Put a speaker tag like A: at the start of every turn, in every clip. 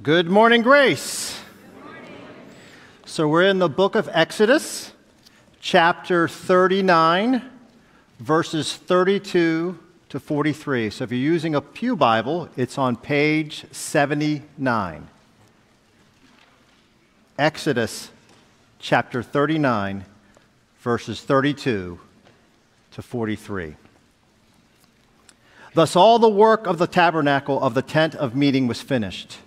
A: Good morning, Grace. So we're in the book of Exodus, chapter 39, verses 32 to 43. So if you're using a Pew Bible, it's on page 79. Exodus chapter 39, verses 32 to 43. Thus, all the work of the tabernacle of the tent of meeting was finished.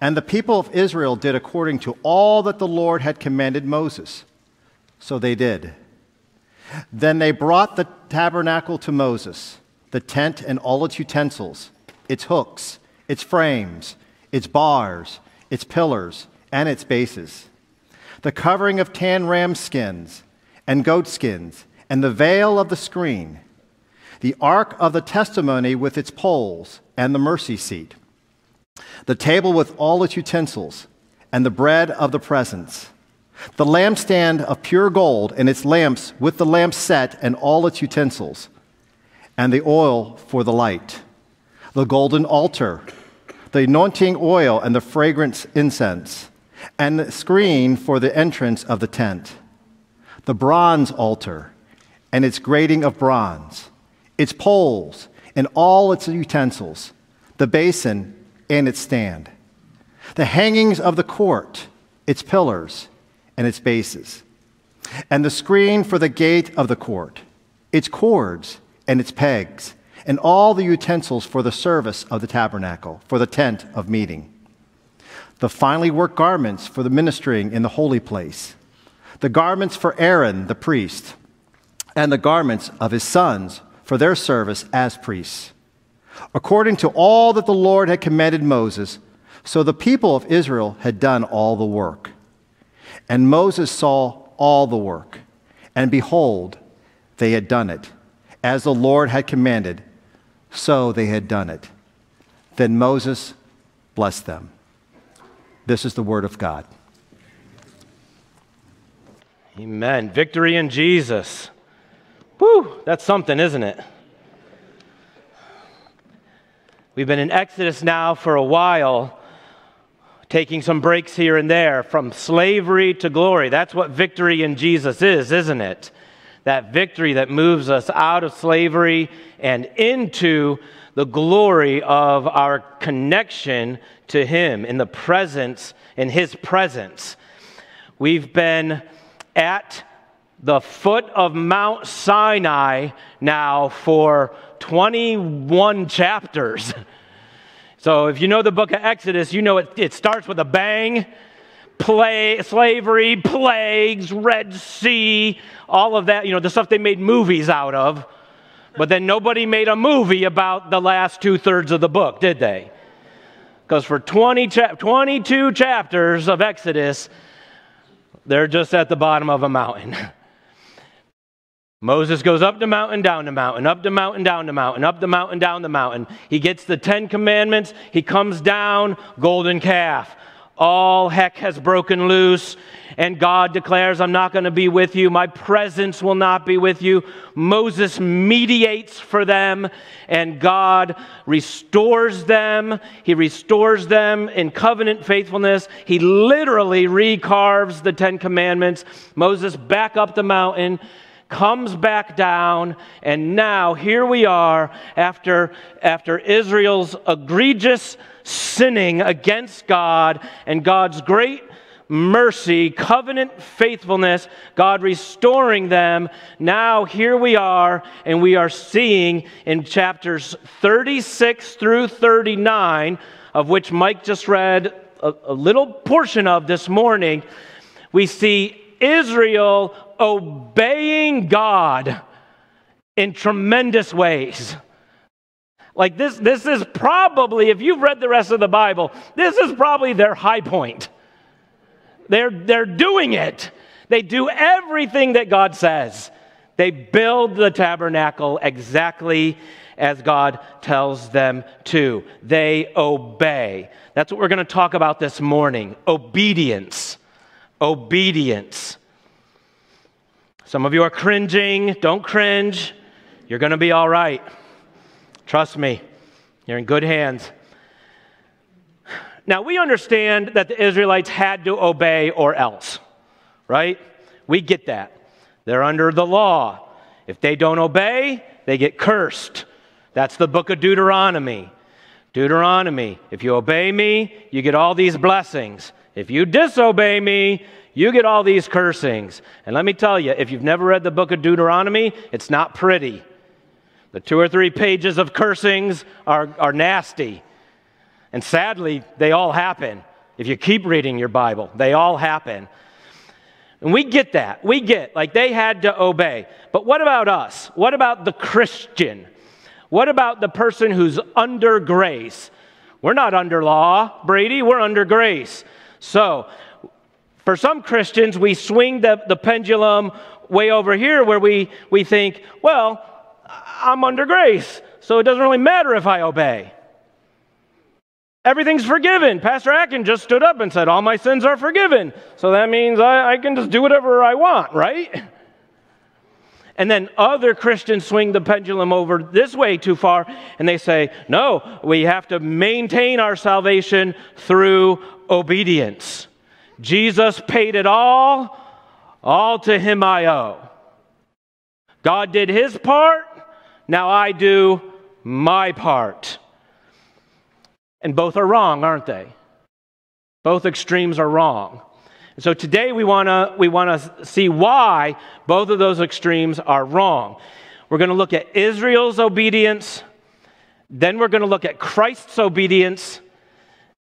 A: And the people of Israel did according to all that the Lord had commanded Moses. So they did. Then they brought the tabernacle to Moses, the tent and all its utensils, its hooks, its frames, its bars, its pillars, and its bases, the covering of tan ram skins and goat skins, and the veil of the screen, the ark of the testimony with its poles, and the mercy seat the table with all its utensils, and the bread of the presence, the lampstand of pure gold and its lamps with the lamp set and all its utensils, and the oil for the light, the golden altar, the anointing oil and the fragrance incense, and the screen for the entrance of the tent, the bronze altar and its grating of bronze, its poles and all its utensils, the basin and its stand, the hangings of the court, its pillars and its bases, and the screen for the gate of the court, its cords and its pegs, and all the utensils for the service of the tabernacle, for the tent of meeting, the finely worked garments for the ministering in the holy place, the garments for Aaron the priest, and the garments of his sons for their service as priests according to all that the Lord had commanded Moses. So the people of Israel had done all the work. And Moses saw all the work, and behold, they had done it. As the Lord had commanded, so they had done it. Then Moses blessed them. This is the word of God.
B: Amen. Victory in Jesus. Whew, that's something, isn't it? We've been in Exodus now for a while, taking some breaks here and there from slavery to glory. That's what victory in Jesus is, isn't it? That victory that moves us out of slavery and into the glory of our connection to Him in the presence, in His presence. We've been at the foot of Mount Sinai now for 21 chapters. So if you know the book of Exodus, you know it, it starts with a bang. Play, slavery, plagues, Red Sea, all of that, you know, the stuff they made movies out of. But then nobody made a movie about the last two thirds of the book, did they? Because for 20 cha- 22 chapters of Exodus, they're just at the bottom of a mountain. Moses goes up the mountain, down the mountain, up the mountain, down the mountain, up the mountain, down the mountain. He gets the Ten Commandments. He comes down, golden calf. All heck has broken loose, and God declares, I'm not going to be with you. My presence will not be with you. Moses mediates for them, and God restores them. He restores them in covenant faithfulness. He literally recarves the Ten Commandments. Moses back up the mountain comes back down, and now here we are after, after Israel's egregious sinning against God and God's great mercy, covenant faithfulness, God restoring them. Now, here we are, and we are seeing in chapters 36 through 39, of which Mike just read a, a little portion of this morning, we see Israel obeying God in tremendous ways. Like this, this is probably, if you've read the rest of the Bible, this is probably their high point. They're, they're doing it. They do everything that God says. They build the tabernacle exactly as God tells them to. They obey. That's what we're going to talk about this morning obedience. Obedience. Some of you are cringing. Don't cringe. You're going to be all right. Trust me, you're in good hands. Now, we understand that the Israelites had to obey or else, right? We get that. They're under the law. If they don't obey, they get cursed. That's the book of Deuteronomy. Deuteronomy, if you obey me, you get all these blessings. If you disobey me, you get all these cursings. And let me tell you, if you've never read the book of Deuteronomy, it's not pretty. The two or three pages of cursings are, are nasty. And sadly, they all happen. If you keep reading your Bible, they all happen. And we get that. We get, like, they had to obey. But what about us? What about the Christian? What about the person who's under grace? We're not under law, Brady, we're under grace. So, for some Christians, we swing the, the pendulum way over here where we, we think, well, I'm under grace, so it doesn't really matter if I obey. Everything's forgiven. Pastor Atkin just stood up and said, All my sins are forgiven. So that means I, I can just do whatever I want, right? And then other Christians swing the pendulum over this way too far and they say, no, we have to maintain our salvation through obedience. Jesus paid it all, all to him I owe. God did his part, now I do my part. And both are wrong, aren't they? Both extremes are wrong. And so today we want to we want to see why both of those extremes are wrong. We're going to look at Israel's obedience, then we're going to look at Christ's obedience,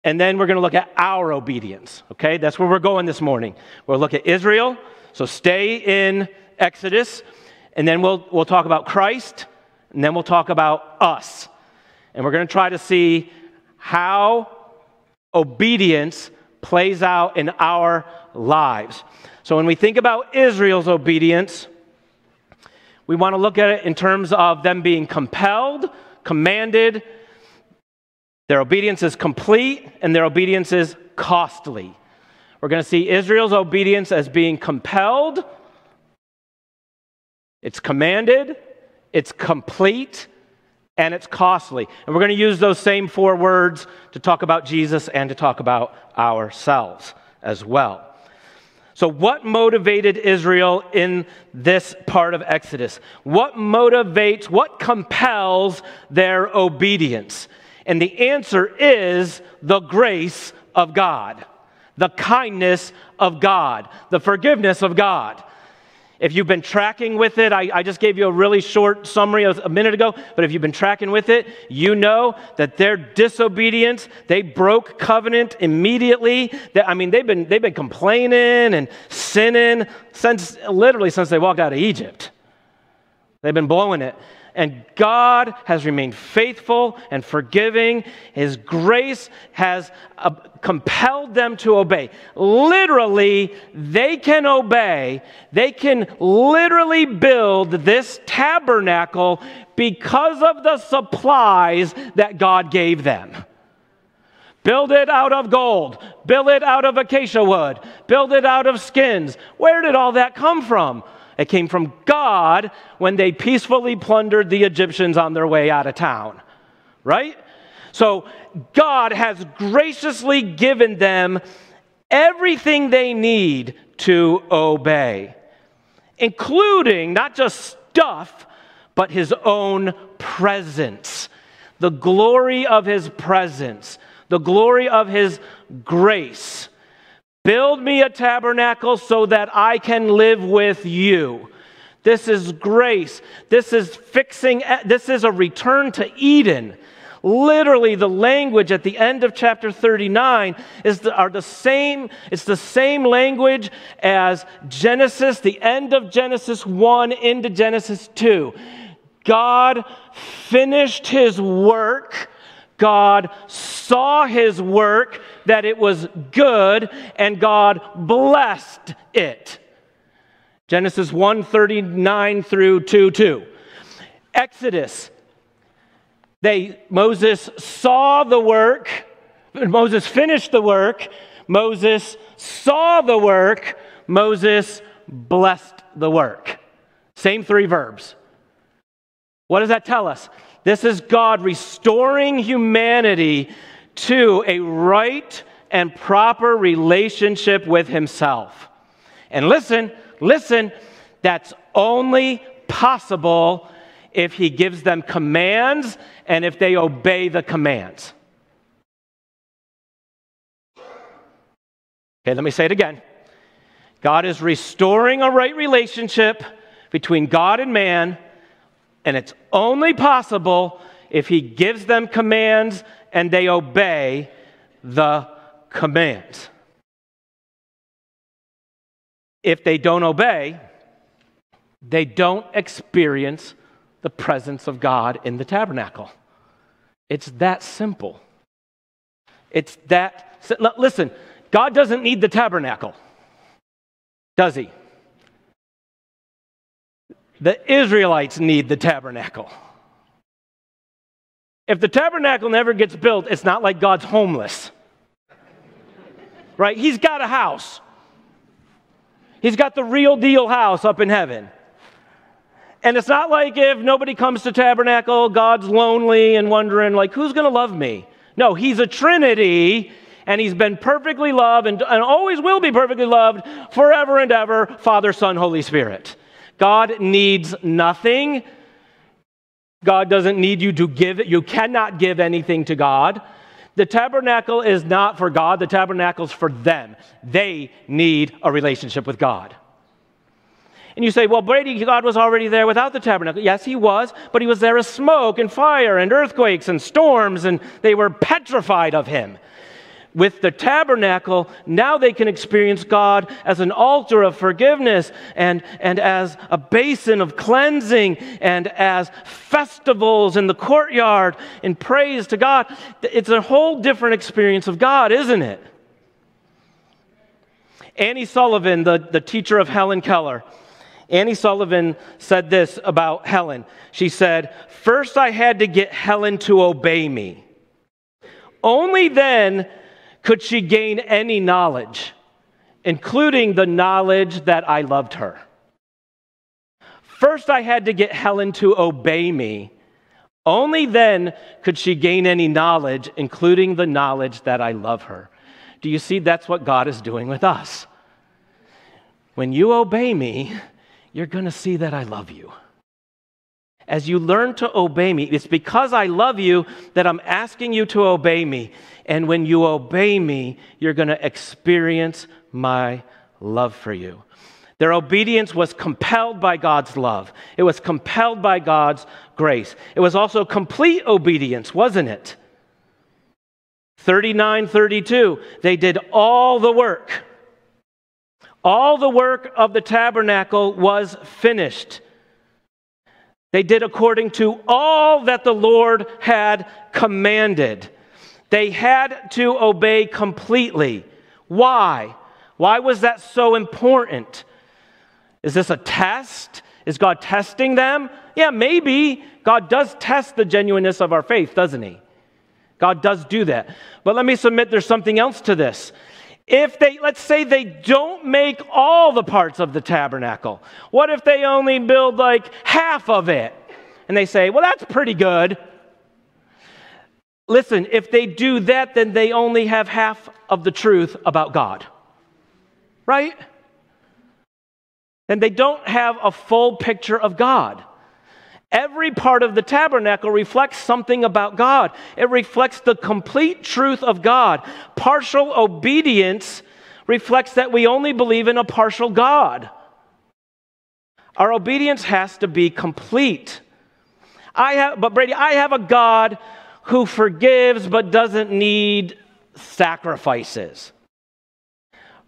B: and then we're going to look at our obedience. Okay? That's where we're going this morning. We'll look at Israel, so stay in Exodus, and then we'll we'll talk about Christ, and then we'll talk about us. And we're going to try to see how obedience plays out in our lives. So when we think about Israel's obedience, we want to look at it in terms of them being compelled, commanded. Their obedience is complete and their obedience is costly. We're going to see Israel's obedience as being compelled, it's commanded, it's complete, and it's costly. And we're going to use those same four words to talk about Jesus and to talk about ourselves as well. So, what motivated Israel in this part of Exodus? What motivates, what compels their obedience? And the answer is the grace of God, the kindness of God, the forgiveness of God. If you've been tracking with it, I, I, just gave you a really short summary a minute ago, but if you've been tracking with it, you know that their disobedience, they broke covenant immediately. I mean, they've been, they've been complaining and sinning since literally since they walked out of Egypt. They've been blowing it and God has remained faithful and forgiving. His grace has uh, compelled them to obey. Literally, they can obey. They can literally build this tabernacle because of the supplies that God gave them. Build it out of gold. Build it out of acacia wood. Build it out of skins. Where did all that come from? It came from God when they peacefully plundered the Egyptians on their way out of town, right? So God has graciously given them everything they need to obey, including not just stuff, but his own presence, the glory of his presence, the glory of his grace. Build me a tabernacle so that I can live with you. This is grace. This is fixing, this is a return to Eden. Literally, the language at the end of chapter 39 is the, are the same, it's the same language as Genesis, the end of Genesis 1 into Genesis 2. God finished his work God saw his work, that it was good, and God blessed it. Genesis 1 39 through 2 2. Exodus, they, Moses saw the work, Moses finished the work, Moses saw the work, Moses blessed the work. Same three verbs. What does that tell us? This is God restoring humanity to a right and proper relationship with Himself. And listen, listen, that's only possible if He gives them commands and if they obey the commands. Okay, let me say it again. God is restoring a right relationship between God and man, and it's only possible if He gives them commands and they obey the commands. If they don't obey, they don't experience the presence of God in the tabernacle. It's that simple. It's that. Listen, God doesn't need the tabernacle, does he? The Israelites need the tabernacle. If the tabernacle never gets built, it's not like God's homeless. right? He's got a house. He's got the real deal house up in heaven. And it's not like if nobody comes to tabernacle, God's lonely and wondering, like, who's going to love me? No, he's a trinity and he's been perfectly loved and, and always will be perfectly loved forever and ever Father, Son, Holy Spirit. God needs nothing. God doesn't need you to give it. You cannot give anything to God. The tabernacle is not for God, the tabernacle is for them. They need a relationship with God. And you say, well, Brady, God was already there without the tabernacle. Yes, he was, but he was there as smoke and fire and earthquakes and storms, and they were petrified of him with the tabernacle, now they can experience God as an altar of forgiveness and, and as a basin of cleansing and as festivals in the courtyard in praise to God. It's a whole different experience of God, isn't it? Annie Sullivan, the, the teacher of Helen Keller, Annie Sullivan said this about Helen. She said, First, I had to get Helen to obey me. Only then could she gain any knowledge, including the knowledge that I loved her. First, I had to get Helen to obey me. Only then could she gain any knowledge, including the knowledge that I love her. Do you see that's what God is doing with us? When you obey me, you're going to see that I love you. As you learn to obey me, it's because I love you that I'm asking you to obey me. And when you obey me, you're going to experience my love for you. Their obedience was compelled by God's love, it was compelled by God's grace. It was also complete obedience, wasn't it? 39 32, they did all the work. All the work of the tabernacle was finished. They did according to all that the Lord had commanded. They had to obey completely. Why? Why was that so important? Is this a test? Is God testing them? Yeah, maybe. God does test the genuineness of our faith, doesn't He? God does do that. But let me submit there's something else to this. If they, let's say they don't make all the parts of the tabernacle, what if they only build like half of it? And they say, well, that's pretty good. Listen, if they do that, then they only have half of the truth about God. Right? Then they don't have a full picture of God. Every part of the tabernacle reflects something about God. It reflects the complete truth of God. Partial obedience reflects that we only believe in a partial God. Our obedience has to be complete. I have, but Brady, I have a God who forgives but doesn't need sacrifices.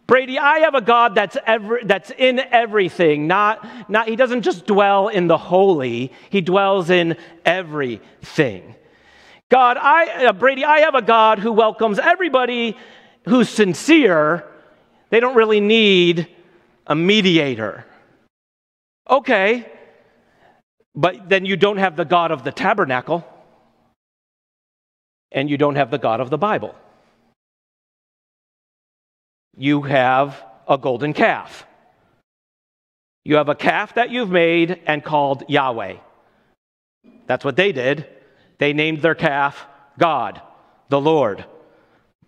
B: Brady, I have a God that's, every, that's in everything. Not, not, he doesn't just dwell in the holy, he dwells in everything. God, I, uh, Brady, I have a God who welcomes everybody who's sincere. They don't really need a mediator. Okay, but then you don't have the God of the tabernacle and you don't have the God of the Bible. You have a golden calf. You have a calf that you've made and called Yahweh. That's what they did. They named their calf God, the Lord.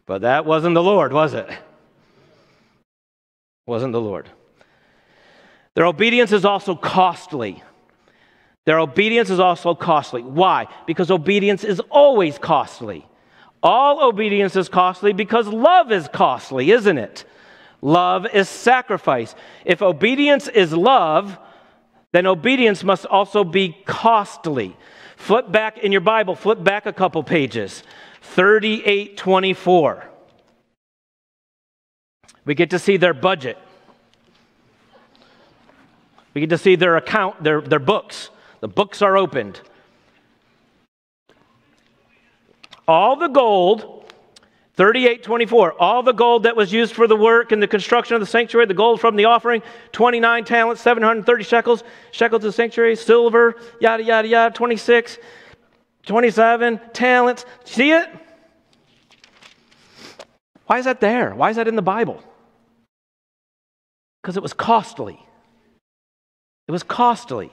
B: But that wasn't the Lord, was it? Wasn't the Lord. Their obedience is also costly. Their obedience is also costly. Why? Because obedience is always costly. All obedience is costly because love is costly, isn't it? Love is sacrifice. If obedience is love, then obedience must also be costly. Flip back in your Bible, flip back a couple pages. 3824. We get to see their budget. We get to see their account, their, their books. The books are opened. All the gold, 3824, all the gold that was used for the work and the construction of the sanctuary, the gold from the offering, 29 talents, 730 shekels, shekels of the sanctuary, silver, yada, yada, yada, 26, 27 talents. See it? Why is that there? Why is that in the Bible? Because it was costly. It was costly.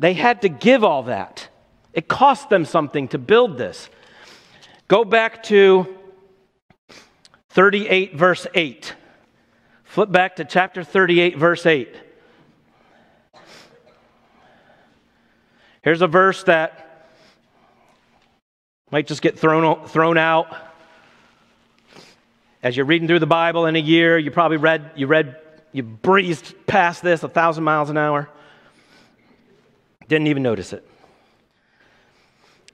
B: They had to give all that. It cost them something to build this. Go back to 38, verse 8. Flip back to chapter 38, verse 8. Here's a verse that might just get thrown, thrown out. As you're reading through the Bible in a year, you probably read, you read, you breezed past this a thousand miles an hour. Didn't even notice it.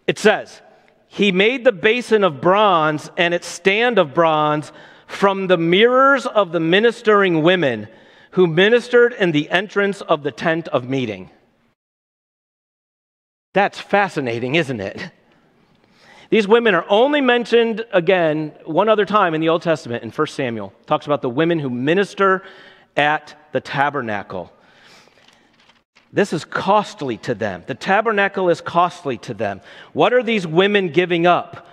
B: It says, He made the basin of bronze and its stand of bronze from the mirrors of the ministering women who ministered in the entrance of the tent of meeting. That's fascinating, isn't it? These women are only mentioned again one other time in the Old Testament in 1 Samuel. It talks about the women who minister at the tabernacle. This is costly to them. The tabernacle is costly to them. What are these women giving up?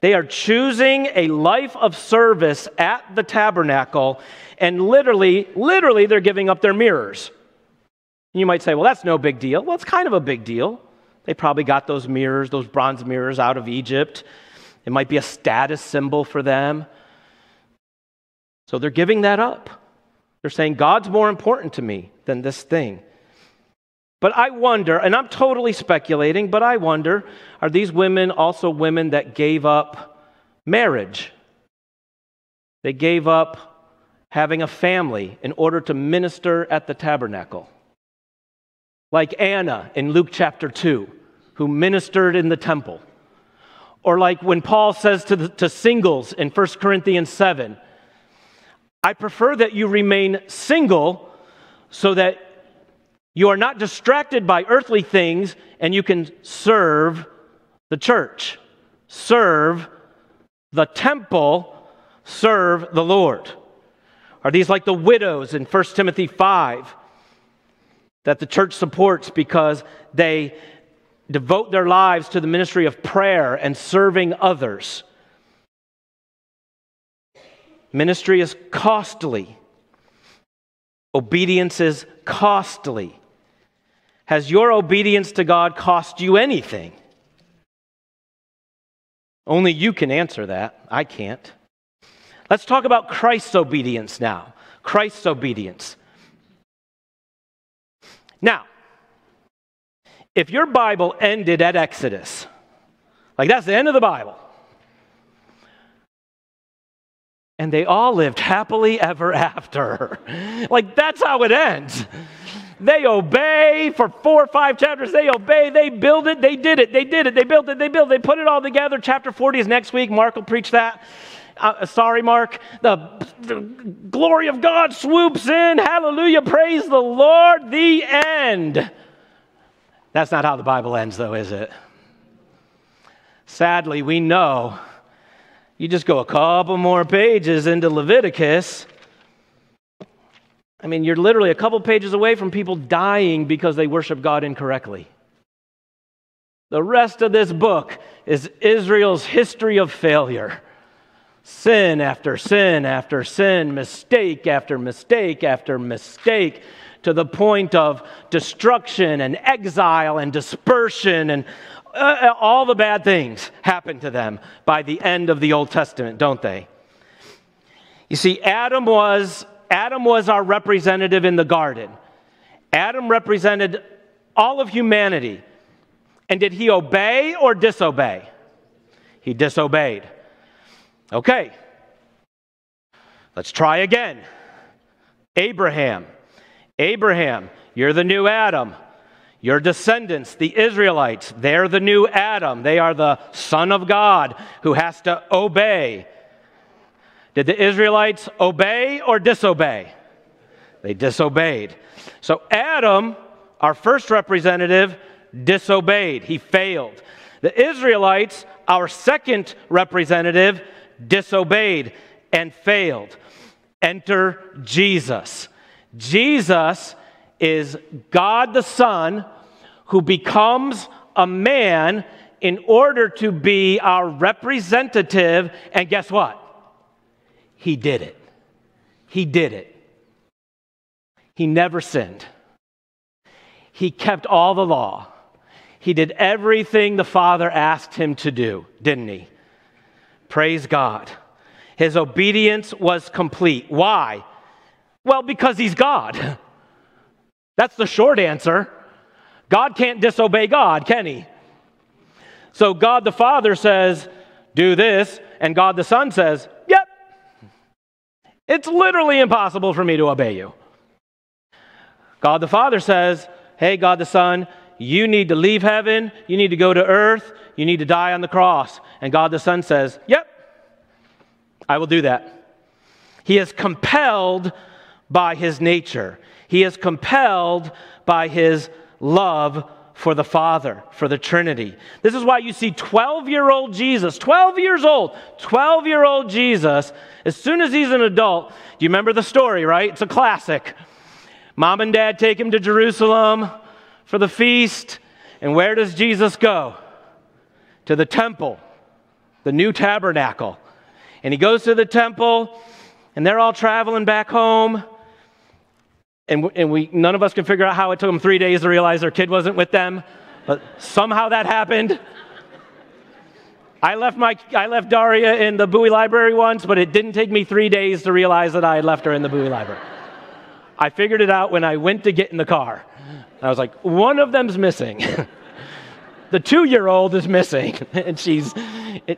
B: They are choosing a life of service at the tabernacle, and literally, literally, they're giving up their mirrors. You might say, well, that's no big deal. Well, it's kind of a big deal. They probably got those mirrors, those bronze mirrors out of Egypt. It might be a status symbol for them. So they're giving that up. They're saying, God's more important to me than this thing. But I wonder, and I'm totally speculating, but I wonder are these women also women that gave up marriage? They gave up having a family in order to minister at the tabernacle. Like Anna in Luke chapter 2, who ministered in the temple. Or like when Paul says to, the, to singles in 1 Corinthians 7, I prefer that you remain single so that you are not distracted by earthly things, and you can serve the church, serve the temple, serve the Lord. Are these like the widows in 1 Timothy 5 that the church supports because they devote their lives to the ministry of prayer and serving others? Ministry is costly. Obedience is costly. Has your obedience to God cost you anything? Only you can answer that. I can't. Let's talk about Christ's obedience now. Christ's obedience. Now, if your Bible ended at Exodus, like that's the end of the Bible, and they all lived happily ever after, like that's how it ends. They obey for four or five chapters. They obey. They build it. They did it. They did it. They built it. They built it. They put it all together. Chapter 40 is next week. Mark will preach that. Uh, sorry, Mark. The, the glory of God swoops in. Hallelujah. Praise the Lord. The end. That's not how the Bible ends, though, is it? Sadly, we know you just go a couple more pages into Leviticus I mean, you're literally a couple pages away from people dying because they worship God incorrectly. The rest of this book is Israel's history of failure sin after sin after sin, mistake after mistake after mistake, to the point of destruction and exile and dispersion and uh, all the bad things happen to them by the end of the Old Testament, don't they? You see, Adam was, Adam was our representative in the garden. Adam represented all of humanity. And did he obey or disobey? He disobeyed. Okay, let's try again. Abraham. Abraham, you're the new Adam. Your descendants, the Israelites, they're the new Adam. They are the Son of God who has to obey. Did the Israelites obey or disobey? They disobeyed. So Adam, our first representative, disobeyed. He failed. The Israelites, our second representative, disobeyed and failed. Enter Jesus. Jesus is God the Son who becomes a man in order to be our representative. And guess what? He did it. He did it. He never sinned. He kept all the law. He did everything the Father asked him to do, didn't he? Praise God. His obedience was complete. Why? Well, because he's God. That's the short answer. God can't disobey God, can he? So God the Father says, Do this, and God the Son says. It's literally impossible for me to obey you. God the Father says, Hey, God the Son, you need to leave heaven, you need to go to earth, you need to die on the cross. And God the Son says, Yep, I will do that. He is compelled by his nature. He is compelled by his love for the Father, for the Trinity. This is why you see 12 year old Jesus, 12 years old, 12 year old Jesus, as soon as he's an adult. Do you remember the story, right? It's a classic. Mom and dad take him to Jerusalem for the feast. And where does Jesus go? To the temple, the new tabernacle. And he goes to the temple, and they're all traveling back home and, and we, none of us can figure out how it took them three days to realize their kid wasn't with them, but somehow that happened. I left, my, I left Daria in the Bowie Library once, but it didn't take me three days to realize that I had left her in the Bowie Library. I figured it out when I went to get in the car. I was like, one of them's missing. the two year old is missing. and she's,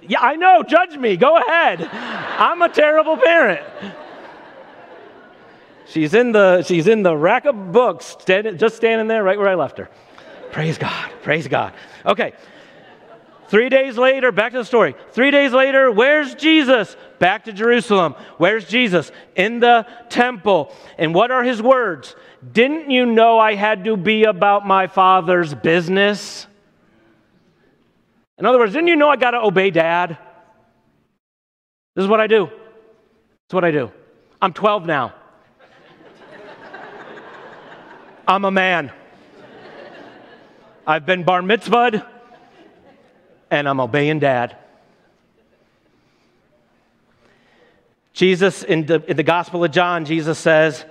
B: yeah, I know, judge me, go ahead. I'm a terrible parent. She's in the, she's in the rack of books, standing, just standing there right where I left her. Praise God. Praise God. Okay. Three days later, back to the story. Three days later, where's Jesus? Back to Jerusalem. Where's Jesus? In the temple. And what are his words? Didn't you know I had to be about my father's business? In other words, didn't you know I got to obey dad? This is what I do. It's what I do. I'm 12 now. I'm a man. I've been bar mitzvahed, and I'm obeying dad. Jesus, in the, in the Gospel of John, Jesus says,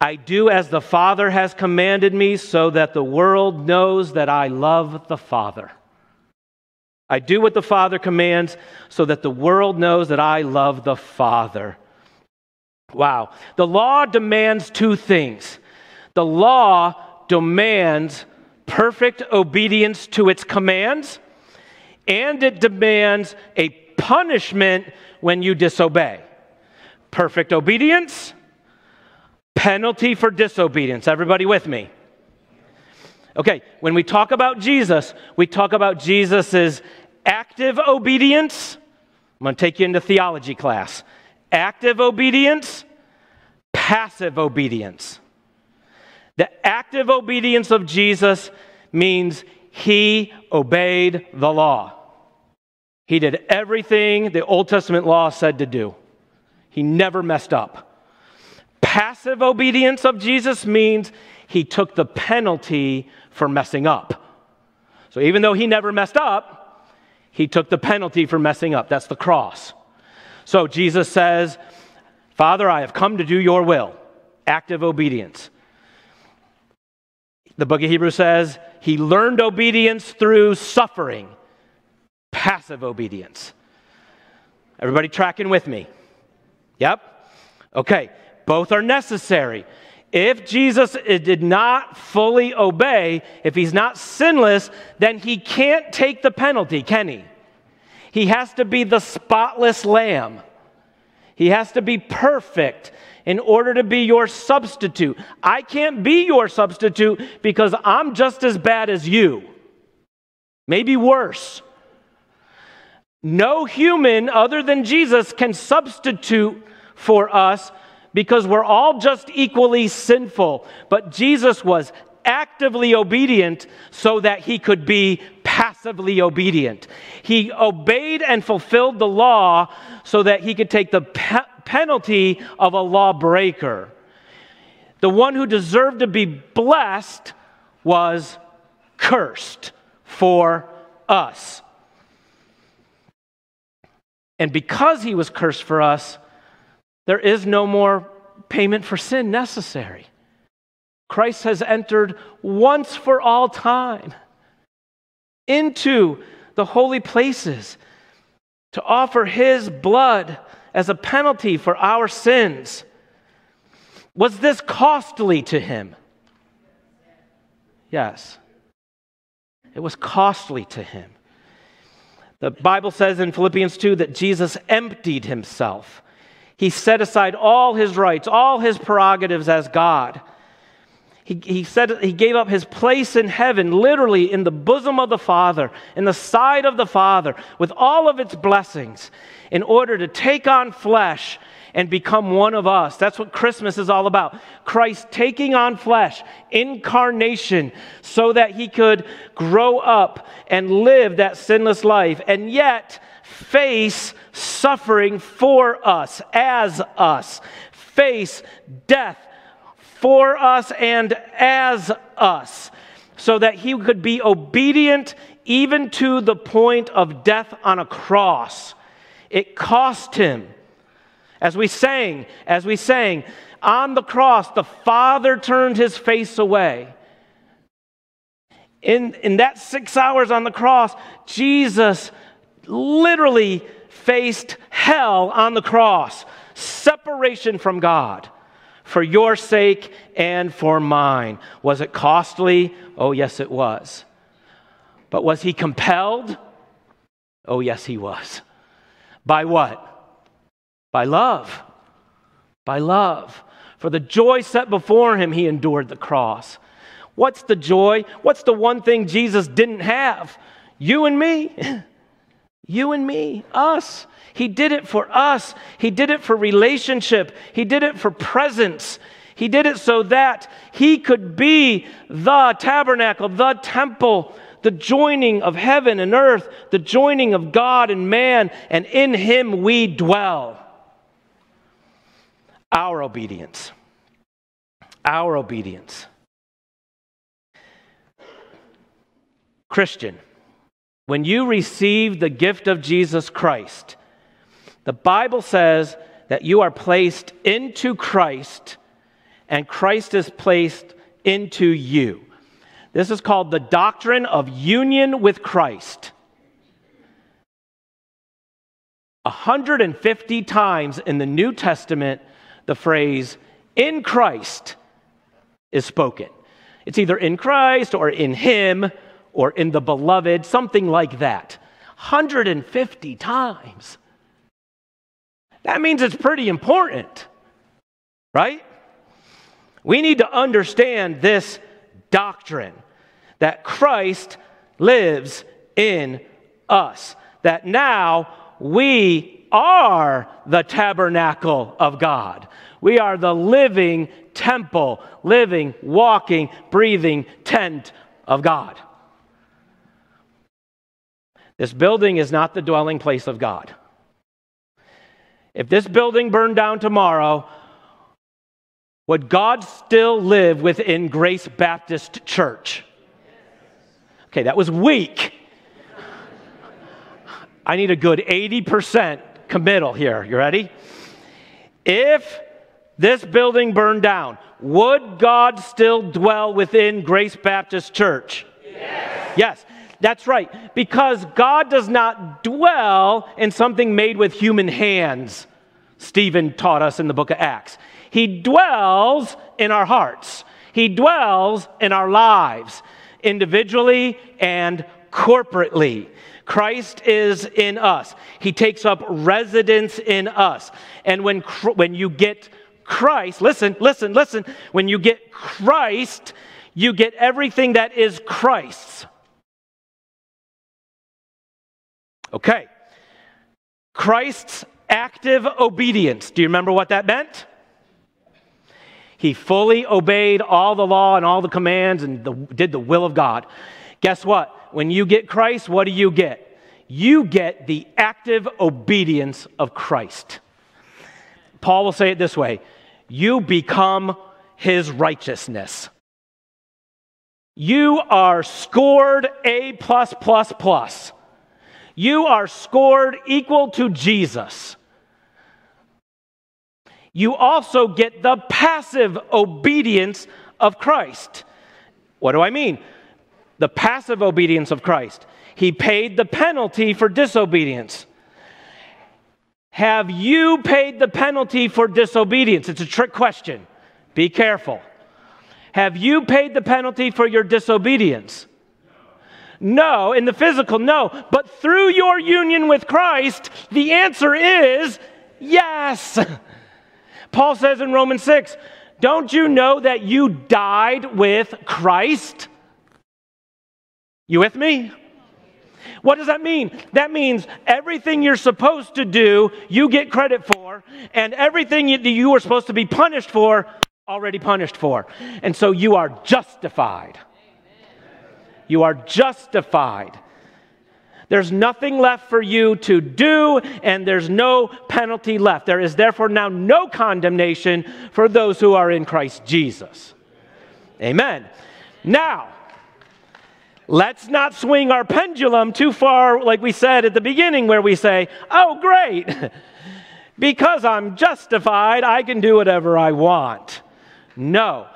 B: I do as the Father has commanded me, so that the world knows that I love the Father. I do what the Father commands, so that the world knows that I love the Father. Wow. The law demands two things the law demands perfect obedience to its commands, and it demands a punishment when you disobey. Perfect obedience, penalty for disobedience. Everybody with me? Okay, when we talk about Jesus, we talk about Jesus' active obedience. I'm going to take you into theology class. Active obedience, passive obedience. The active obedience of Jesus means he obeyed the law. He did everything the Old Testament law said to do. He never messed up. Passive obedience of Jesus means he took the penalty for messing up. So even though he never messed up, he took the penalty for messing up. That's the cross. So Jesus says, Father, I have come to do your will. Active obedience. The book of Hebrews says he learned obedience through suffering, passive obedience. Everybody tracking with me? Yep. Okay, both are necessary. If Jesus did not fully obey, if he's not sinless, then he can't take the penalty, can he? He has to be the spotless lamb. He has to be perfect in order to be your substitute. I can't be your substitute because I'm just as bad as you, maybe worse. No human other than Jesus can substitute for us because we're all just equally sinful. But Jesus was actively obedient so that he could be passively obedient. He obeyed and fulfilled the law so that he could take the pe- penalty of a lawbreaker. The one who deserved to be blessed was cursed for us. And because he was cursed for us, there is no more payment for sin necessary. Christ has entered once for all time into the holy places to offer his blood as a penalty for our sins. Was this costly to him? Yes. It was costly to him. The Bible says in Philippians 2 that Jesus emptied himself. He set aside all his rights, all his prerogatives as God. He, he said he gave up his place in heaven, literally in the bosom of the Father, in the side of the Father, with all of its blessings, in order to take on flesh and become one of us. That's what Christmas is all about. Christ taking on flesh, incarnation, so that he could grow up and live that sinless life, and yet face suffering for us, as us, face death for us and as us, so that he could be obedient even to the point of death on a cross. It cost him. As we sang, as we sang, on the cross, the Father turned his face away. In, in that six hours on the cross, Jesus literally faced hell on the cross, separation from God for your sake and for mine. Was it costly? Oh, yes, it was. But was he compelled? Oh, yes, he was. By what? By love. By love. For the joy set before him, he endured the cross. What's the joy? What's the one thing Jesus didn't have? You and me. You and me, us. He did it for us. He did it for relationship. He did it for presence. He did it so that he could be the tabernacle, the temple, the joining of heaven and earth, the joining of God and man, and in him we dwell. Our obedience. Our obedience. Christian. When you receive the gift of Jesus Christ, the Bible says that you are placed into Christ and Christ is placed into you. This is called the doctrine of union with Christ. 150 times in the New Testament, the phrase in Christ is spoken. It's either in Christ or in Him or in the beloved, something like that. 150 times. That means it's pretty important, right? We need to understand this doctrine that Christ lives in us, that now we are the tabernacle of God. We are the living temple, living, walking, breathing tent of God. This building is not the dwelling place of God. If this building burned down tomorrow, would God still live within Grace Baptist Church? Okay, that was weak. I need a good 80% committal here. You ready? If this building burned down, would God still dwell within Grace Baptist Church? Yes. Yes, that's right. Because God does not dwell in something made with human hands, Stephen taught us in the book of Acts. He dwells in our hearts, He dwells in our lives, individually and corporately. Christ is in us. He takes up residence in us. And when, when you get Christ, listen, listen, listen, when you get Christ, you get everything that is Christ's. Okay. Christ's active obedience. Do you remember what that meant? He fully obeyed all the law and all the commands and the, did the will of God. Guess what? When you get Christ, what do you get? You get the active obedience of Christ. Paul will say it this way you become his righteousness. You are scored A plus plus plus. You are scored equal to Jesus. You also get the passive obedience of Christ. What do I mean? The passive obedience of Christ. He paid the penalty for disobedience. Have you paid the penalty for disobedience? It's a trick question. Be careful. Have you paid the penalty for your disobedience? No. In the physical, no. But through your union with Christ, the answer is yes. Paul says in Romans 6, Don't you know that you died with Christ? You with me? What does that mean? That means everything you're supposed to do, you get credit for, and everything that you were supposed to be punished for, already punished for. And so you are justified. You are justified. There's nothing left for you to do, and there's no penalty left. There is therefore now no condemnation for those who are in Christ Jesus. Amen. Now, let's not swing our pendulum too far, like we said at the beginning, where we say, oh, great, because I'm justified, I can do whatever I want. No.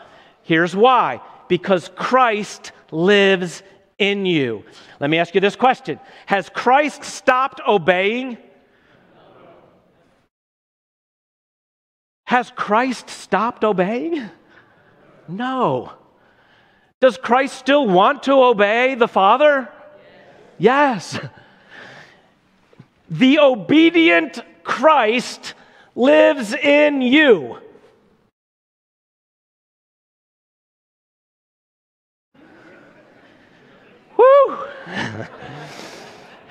B: Here's why because Christ lives in you. Let me ask you this question Has Christ stopped obeying? Has Christ stopped obeying? No. Does Christ still want to obey the Father? Yes. The obedient Christ lives in you.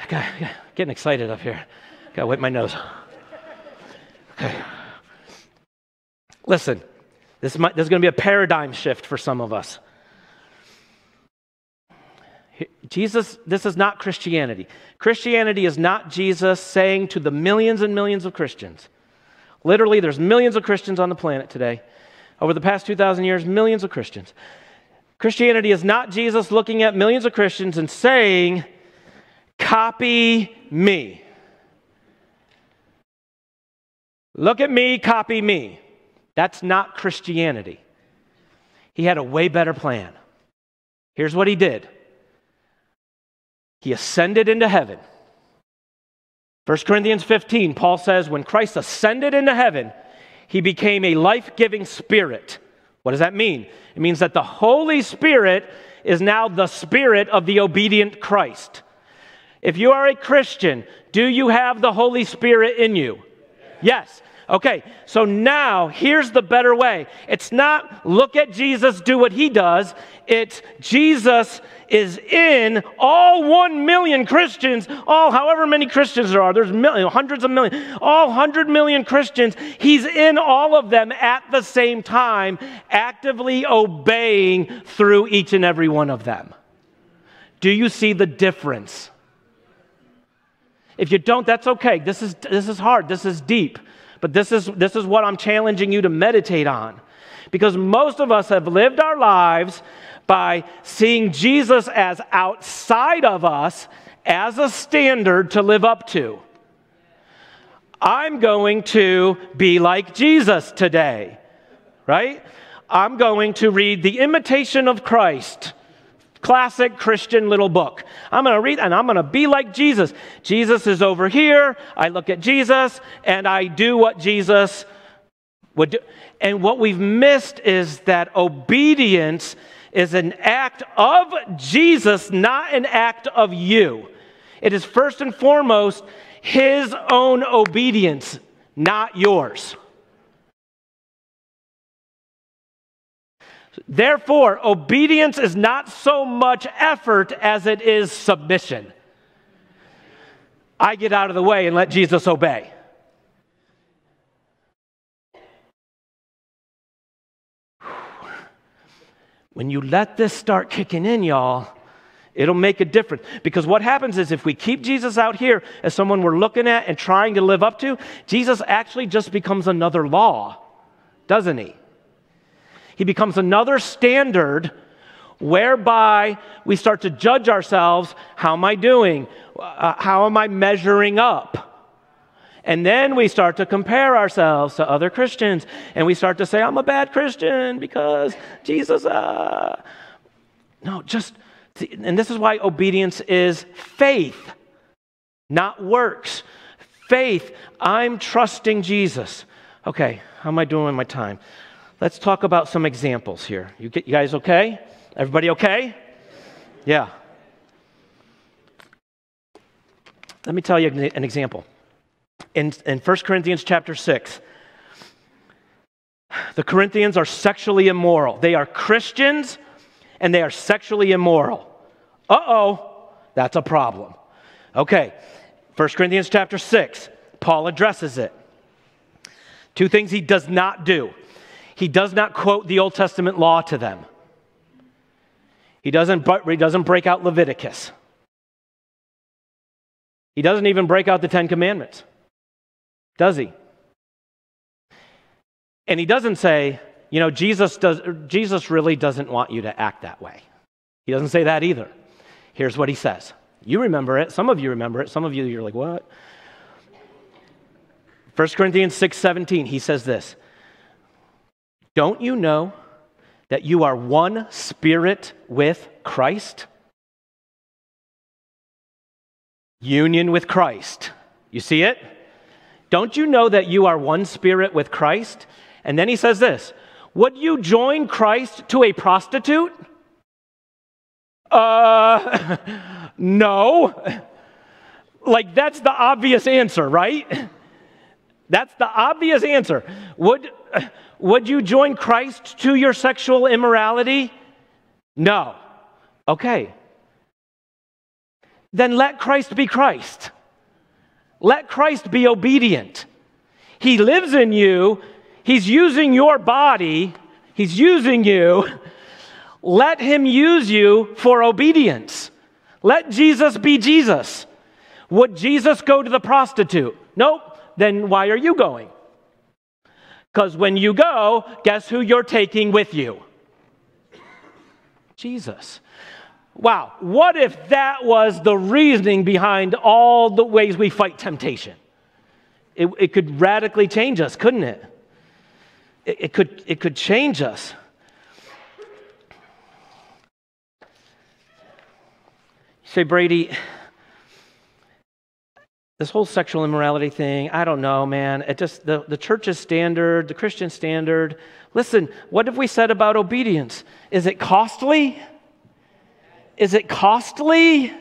B: Getting excited up here. Got to wipe my nose. Okay. Listen, this, might, this is going to be a paradigm shift for some of us. Jesus, this is not Christianity. Christianity is not Jesus saying to the millions and millions of Christians. Literally, there's millions of Christians on the planet today. Over the past 2,000 years, millions of Christians. Christianity is not Jesus looking at millions of Christians and saying, Copy me. Look at me, copy me. That's not Christianity. He had a way better plan. Here's what he did He ascended into heaven. 1 Corinthians 15, Paul says, when Christ ascended into heaven, he became a life giving spirit what does that mean? It means that the Holy Spirit is now the spirit of the obedient Christ. If you are a Christian, do you have the Holy Spirit in you? Yes. Okay, so now here's the better way. It's not look at Jesus, do what he does. It's Jesus is in all one million Christians, all however many Christians there are, there's millions, hundreds of millions, all hundred million Christians. He's in all of them at the same time, actively obeying through each and every one of them. Do you see the difference? If you don't, that's okay. This is, this is hard. This is deep. But this is, this is what I'm challenging you to meditate on. Because most of us have lived our lives by seeing Jesus as outside of us as a standard to live up to. I'm going to be like Jesus today. right? I'm going to read The Imitation of Christ. Classic Christian little book. I'm going to read and I'm going to be like Jesus. Jesus is over here. I look at Jesus and I do what Jesus would do. And what we've missed is that obedience is an act of Jesus, not an act of you. It is first and foremost his own obedience, not yours. Therefore, obedience is not so much effort as it is submission. I get out of the way and let Jesus obey. When you let this start kicking in, y'all, it'll make a difference. Because what happens is if we keep Jesus out here as someone we're looking at and trying to live up to, Jesus actually just becomes another law, doesn't he? He becomes another standard whereby we start to judge ourselves how am I doing? Uh, how am I measuring up? And then we start to compare ourselves to other Christians and we start to say, I'm a bad Christian because Jesus. Uh... No, just, and this is why obedience is faith, not works. Faith, I'm trusting Jesus. Okay, how am I doing with my time? Let's talk about some examples here. You, get, you guys okay? Everybody okay? Yeah. Let me tell you an example. In, in 1 Corinthians chapter 6, the Corinthians are sexually immoral. They are Christians and they are sexually immoral. Uh oh, that's a problem. Okay, 1 Corinthians chapter 6, Paul addresses it. Two things he does not do he does not quote the Old Testament law to them. He doesn't, he doesn't break out Leviticus. He doesn't even break out the Ten Commandments, does he? And he doesn't say, you know, Jesus, does, Jesus really doesn't want you to act that way. He doesn't say that either. Here's what he says. You remember it. Some of you remember it. Some of you, you're like, what? 1 Corinthians 6 17, he says this don't you know that you are one spirit with Christ? Union with Christ. You see it? Don't you know that you are one spirit with Christ? And then he says this Would you join Christ to a prostitute? Uh, no. Like, that's the obvious answer, right? That's the obvious answer. Would, would you join Christ to your sexual immorality? No. Okay. Then let Christ be Christ. Let Christ be obedient. He lives in you, He's using your body, He's using you. Let Him use you for obedience. Let Jesus be Jesus. Would Jesus go to the prostitute? Nope. Then why are you going? Because when you go, guess who you're taking with you? Jesus. Wow, what if that was the reasoning behind all the ways we fight temptation? It, it could radically change us, couldn't it? it? It, could, it could change us. You say, Brady, this whole sexual immorality thing, I don't know, man. It just, the, the church's standard, the Christian standard. Listen, what have we said about obedience? Is it costly? Is it costly?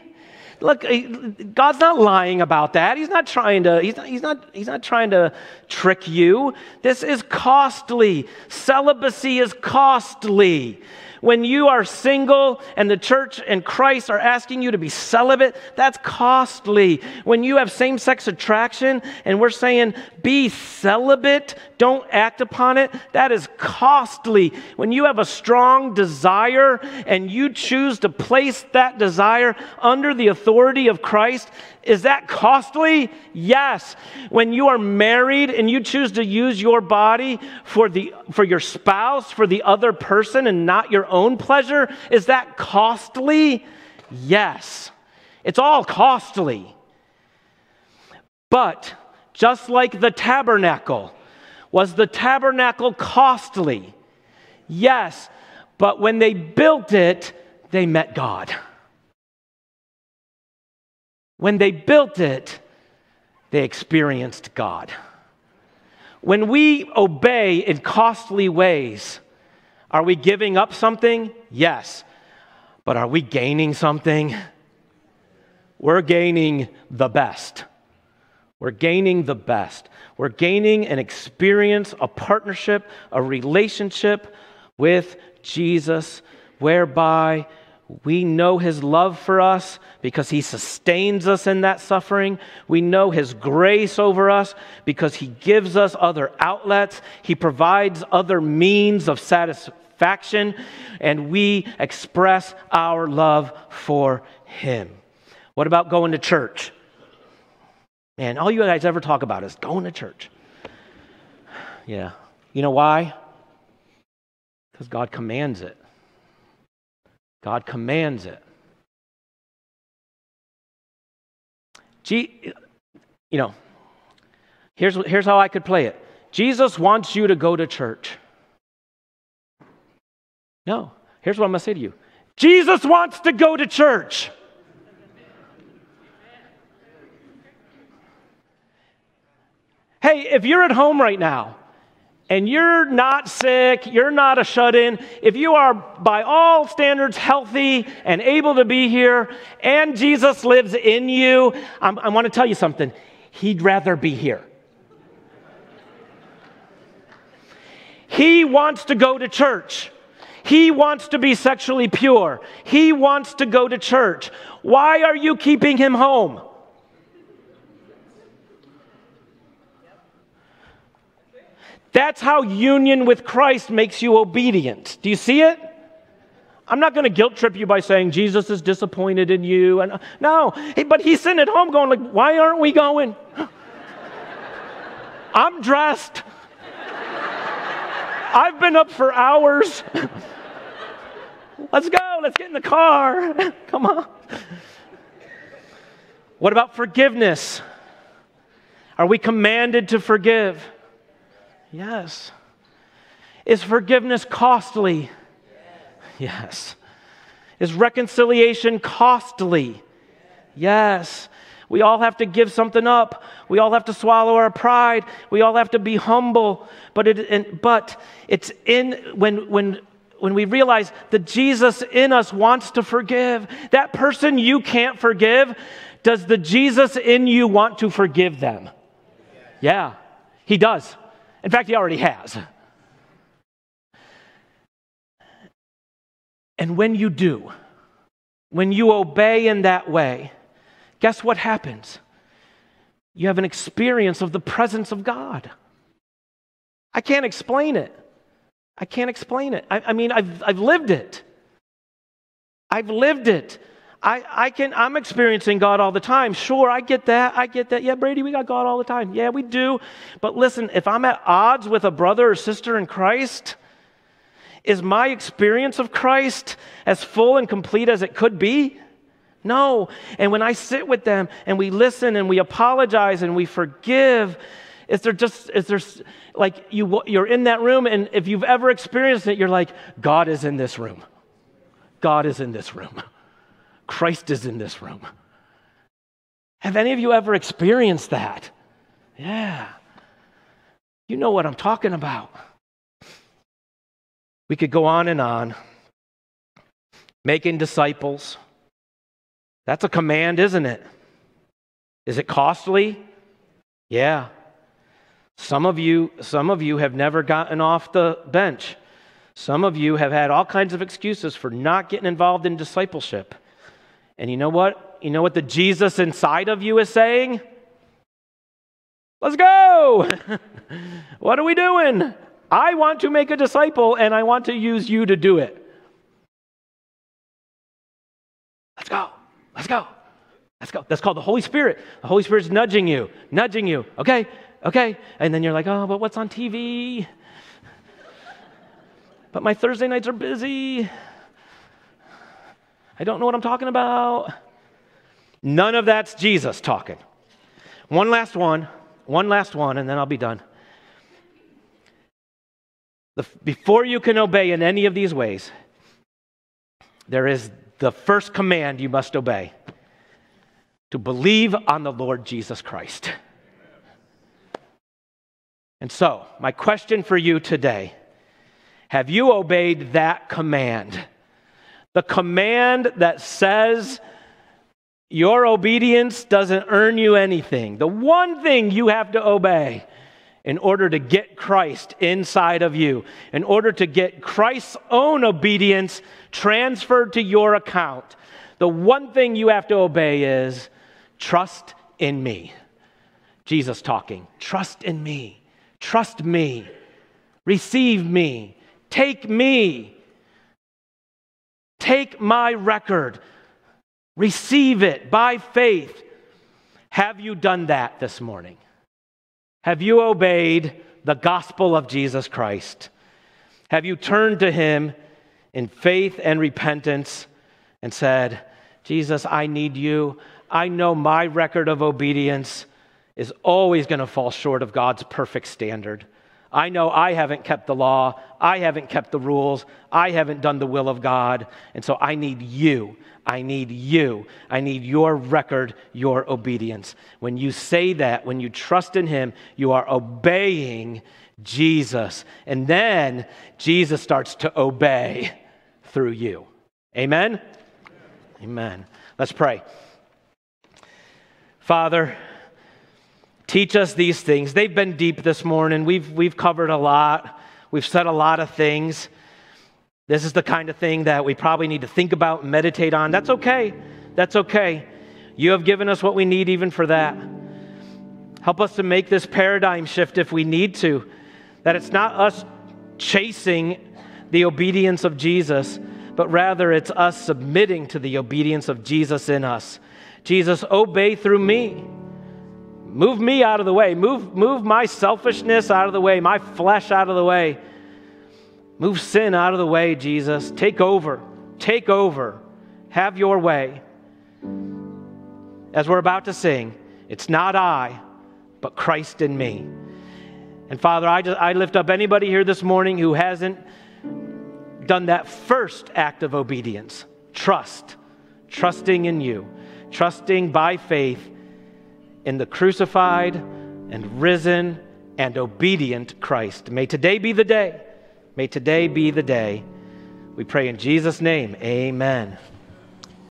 B: Look, eh, God's not lying about that. He's not trying to, he's not, he's not, he's not trying to trick you. This is costly. Celibacy is costly. When you are single and the church and Christ are asking you to be celibate, that's costly. When you have same sex attraction and we're saying be celibate, don't act upon it, that is costly. When you have a strong desire and you choose to place that desire under the authority of Christ, is that costly? Yes. When you are married and you choose to use your body for, the, for your spouse, for the other person, and not your own pleasure, is that costly? Yes. It's all costly. But just like the tabernacle, was the tabernacle costly? Yes. But when they built it, they met God. When they built it, they experienced God. When we obey in costly ways, are we giving up something? Yes. But are we gaining something? We're gaining the best. We're gaining the best. We're gaining an experience, a partnership, a relationship with Jesus whereby we know his love for us because he sustains us in that suffering. We know his grace over us because he gives us other outlets. He provides other means of satisfaction, and we express our love for him. What about going to church? Man, all you guys ever talk about is going to church. Yeah. You know why? Because God commands it. God commands it. Gee, you know, here's, here's how I could play it Jesus wants you to go to church. No, here's what I'm going to say to you Jesus wants to go to church. Hey, if you're at home right now and you're not sick, you're not a shut in, if you are by all standards healthy and able to be here, and Jesus lives in you, I'm, i want to tell you something. He'd rather be here. He wants to go to church. He wants to be sexually pure. He wants to go to church. Why are you keeping him home? That's how union with Christ makes you obedient. Do you see it? I'm not going to guilt trip you by saying Jesus is disappointed in you. And uh, no, but he's sitting at home going like, "Why aren't we going?" I'm dressed. I've been up for hours. Let's go. Let's get in the car. Come on. What about forgiveness? Are we commanded to forgive? Yes. Is forgiveness costly? Yes. Is reconciliation costly? Yes. We all have to give something up. We all have to swallow our pride. We all have to be humble. But it, and, but it's in when when when we realize that Jesus in us wants to forgive. That person you can't forgive, does the Jesus in you want to forgive them? Yeah, he does. In fact, he already has. And when you do, when you obey in that way, guess what happens? You have an experience of the presence of God. I can't explain it. I can't explain it. I, I mean, I've, I've lived it. I've lived it. I, I can, I'm experiencing God all the time. Sure, I get that. I get that. Yeah, Brady, we got God all the time. Yeah, we do. But listen, if I'm at odds with a brother or sister in Christ, is my experience of Christ as full and complete as it could be? No. And when I sit with them and we listen and we apologize and we forgive, is there just, is there, like, you, you're in that room and if you've ever experienced it, you're like, God is in this room. God is in this room. Christ is in this room. Have any of you ever experienced that? Yeah. You know what I'm talking about. We could go on and on. Making disciples. That's a command, isn't it? Is it costly? Yeah. Some of you, some of you have never gotten off the bench. Some of you have had all kinds of excuses for not getting involved in discipleship. And you know what? You know what the Jesus inside of you is saying? Let's go! what are we doing? I want to make a disciple and I want to use you to do it. Let's go. Let's go. Let's go. That's called the Holy Spirit. The Holy Spirit's nudging you, nudging you. Okay, okay. And then you're like, oh, but what's on TV? but my Thursday nights are busy. I don't know what I'm talking about. None of that's Jesus talking. One last one, one last one, and then I'll be done. The, before you can obey in any of these ways, there is the first command you must obey to believe on the Lord Jesus Christ. And so, my question for you today have you obeyed that command? The command that says your obedience doesn't earn you anything. The one thing you have to obey in order to get Christ inside of you, in order to get Christ's own obedience transferred to your account, the one thing you have to obey is trust in me. Jesus talking, trust in me, trust me, receive me, take me, take my record, receive it by faith. Have you done that this morning? Have you obeyed the gospel of Jesus Christ? Have you turned to him in faith and repentance and said, Jesus, I need you. I know my record of obedience is always going to fall short of God's perfect standard. I know I haven't kept the law. I haven't kept the rules. I haven't done the will of God. And so I need you. I need you. I need your record, your obedience. When you say that, when you trust in Him, you are obeying Jesus. And then Jesus starts to obey through you. Amen? Amen. Let's pray. Father, teach us these things. They've been deep this morning. We've, we've covered a lot, we've said a lot of things. This is the kind of thing that we probably need to think about and meditate on. That's okay. That's okay. You have given us what we need even for that. Help us to make this paradigm shift if we need to, that it's not us chasing the obedience of Jesus, but rather it's us submitting to the obedience of Jesus in us. Jesus, obey through me. Move me out of the way. Move, move my selfishness out of the way, my flesh out of the way Move sin out of the way, Jesus. Take over. Take over. Have your way. As we're about to sing, it's not I, but Christ in me. And Father, I, just, I lift up anybody here this morning who hasn't done that first act of obedience trust, trusting in you, trusting by faith in the crucified and risen and obedient Christ. May today be the day May today be the day. We pray in Jesus' name. Amen.